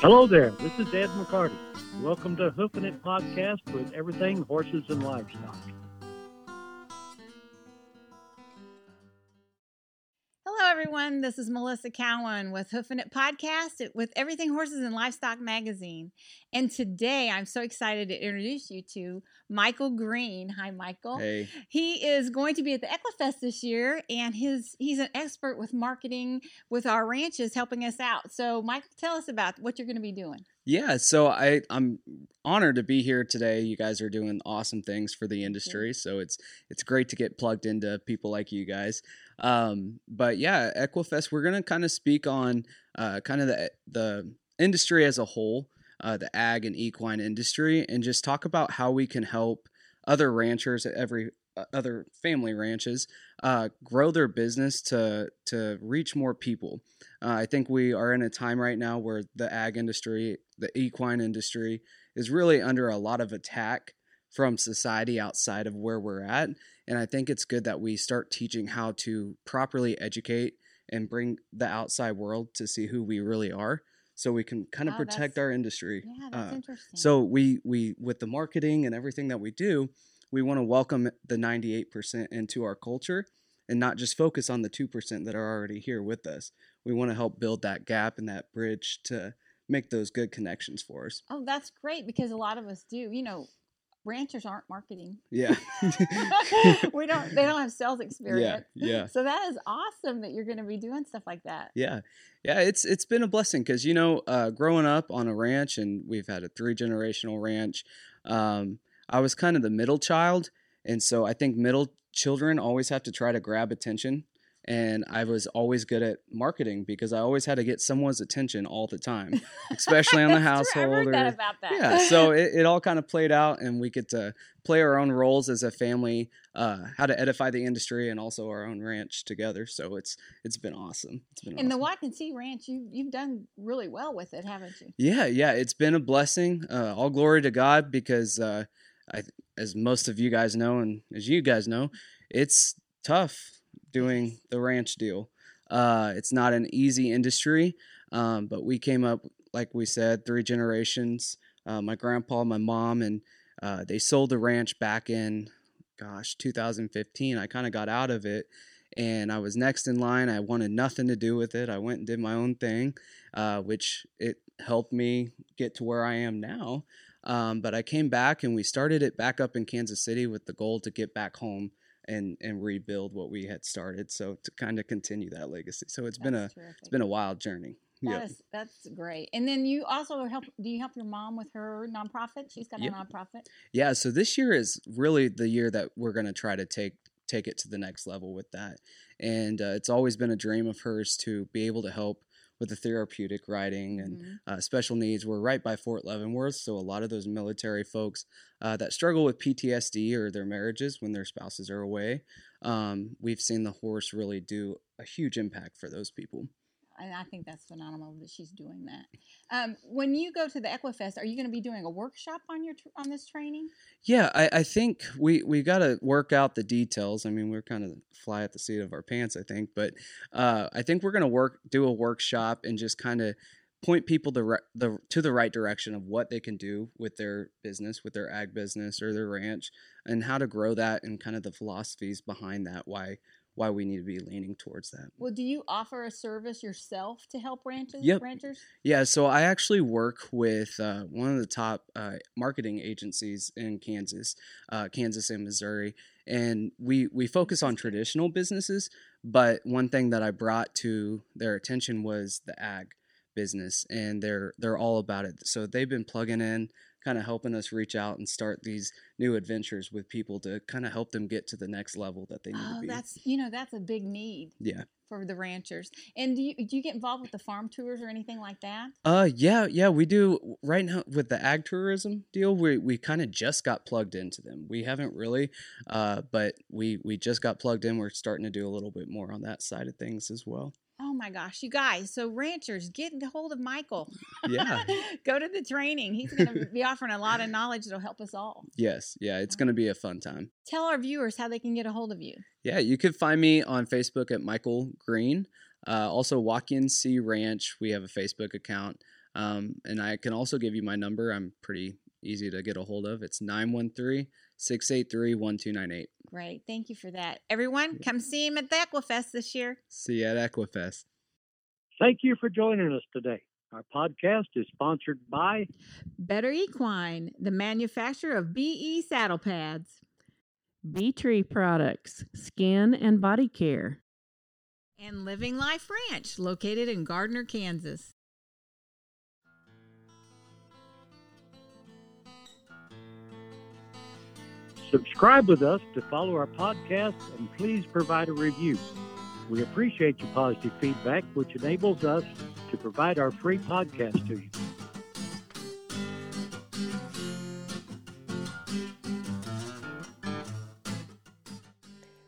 Hello there, this is Ed McCarty. Welcome to Hoofing It Podcast with everything horses and livestock. Everyone. This is Melissa Cowan with Hoofing It Podcast with Everything Horses and Livestock Magazine. And today I'm so excited to introduce you to Michael Green. Hi, Michael. Hey. He is going to be at the Equifest this year, and his he's an expert with marketing with our ranches, helping us out. So, Michael, tell us about what you're going to be doing. Yeah, so I I'm honored to be here today. You guys are doing awesome things for the industry, so it's it's great to get plugged into people like you guys. Um, but yeah, Equifest, we're gonna kind of speak on uh, kind of the the industry as a whole, uh, the ag and equine industry, and just talk about how we can help other ranchers at every uh, other family ranches uh, grow their business to to reach more people. Uh, I think we are in a time right now where the ag industry, the equine industry, is really under a lot of attack from society outside of where we're at. And I think it's good that we start teaching how to properly educate and bring the outside world to see who we really are so we can kind of Oh, protect our industry. Yeah, that's Uh, interesting. so we we with the marketing and everything that we do, we want to welcome the 98% into our culture and not just focus on the 2% that are already here with us. We want to help build that gap and that bridge to make those good connections for us. oh, that's great because a lot of us do. You know, ranchers aren't marketing. Yeah. we don't. They don't have sales yeah. experience. Yeah. So that is awesome that you're going to be doing stuff like that. Yeah, yeah, it's it's been a blessing because you know, uh, growing up on a ranch, and we've had a three generational ranch. Um, I was kind of the middle child, and so I think middle children always have to try to grab attention. And I was always good at marketing because I always had to get someone's attention all the time, especially on the That's true. I've household. heard that or- about that. yeah, so it, it all kind of played out, and we get to play our own roles as a family, uh, how to edify the industry, and also our own ranch together. So it's it's been awesome. It's been In the awesome. Watkin Ranch, you you've done really well with it, haven't you? Yeah, yeah, it's been a blessing. Uh, all glory to God because, uh, I, as most of you guys know, and as you guys know, it's tough doing the ranch deal. Uh, it's not an easy industry, um, but we came up, like we said, three generations. Uh, my grandpa, my mom, and uh, they sold the ranch back in, gosh, 2015. I kind of got out of it, and I was next in line. I wanted nothing to do with it. I went and did my own thing, uh, which it helped me get to where I am now. Um, but I came back and we started it back up in Kansas City with the goal to get back home and and rebuild what we had started. So to kind of continue that legacy. So it's been a terrific. it's been a wild journey. That Yeah. is- that's great. And then you also help. Do you help your mom with her nonprofit? She's got Yep. a nonprofit. Yeah, so this year is really the year that we're going to try to take take it to the next level with that. And uh, it's always been a dream of hers to be able to help with the therapeutic riding and Mhm. uh, special needs. We're right by Fort Leavenworth, so a lot of those military folks uh, that struggle with PTSD or their marriages when their spouses are away, um, we've seen the horse really do a huge impact for those people. And I think that's phenomenal that she's doing that. Um, when you go to the Equifest, are you going to be doing a workshop on your on this training? Yeah, I, I think we we got to work out the details. I mean, we're kind of fly at the seat of our pants, I think, but uh, I think we're gonna work do a workshop and just kind of point people to re- the to the right direction of what they can do with their business, with their ag business or their ranch, and how to grow that and kind of the philosophies behind that. Why why we need to be leaning towards that. Well, do you offer a service yourself to help ranches Yep. ranchers? Yeah, so I actually work with uh, one of the top uh, marketing agencies in Kansas, uh, Kansas and Missouri, and we we focus on traditional businesses. But one thing that I brought to their attention was the ag business, and they're they're all about it. So they've been plugging in, kind of helping us reach out and start these new adventures with people to kind of help them get to the next level that they need Oh, to be. that's you know that's a big need yeah. for the ranchers. And do you do you get involved with the farm tours or anything like that? Uh yeah, yeah, we do right now with the ag tourism deal. We we kind of just got plugged into them. We haven't really, uh, but we we just got plugged in. We're starting to do a little bit more on that side of things as well. My gosh, you guys! So ranchers, get a hold of Michael. Yeah. go to the training. He's going to be offering a lot of knowledge that'll help us all. Yes, yeah, it's gonna be a fun time. Tell our viewers how they can get a hold of you. Yeah, you could find me on Facebook at Michael Green. Uh, also, Walk In See Ranch. We have a Facebook account. Um, and I can also give you my number. I'm pretty easy to get a hold of. It's 913 683 1298. Great. Thank you for that. Everyone, come see him at the Equifest this year. See you at Equifest. Thank you for joining us today. Our podcast is sponsored by Better Equine, the manufacturer of BE saddle pads. B Tree Products, Skin and Body Care. And Living Life Ranch, located in Gardner, Kansas. Subscribe with us to follow our podcast and please provide a review. We appreciate your positive feedback, which enables us to provide our free podcast to you.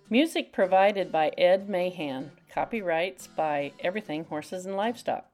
Music provided by Ed Mahan. Copyrights by Everything Horses and Livestock.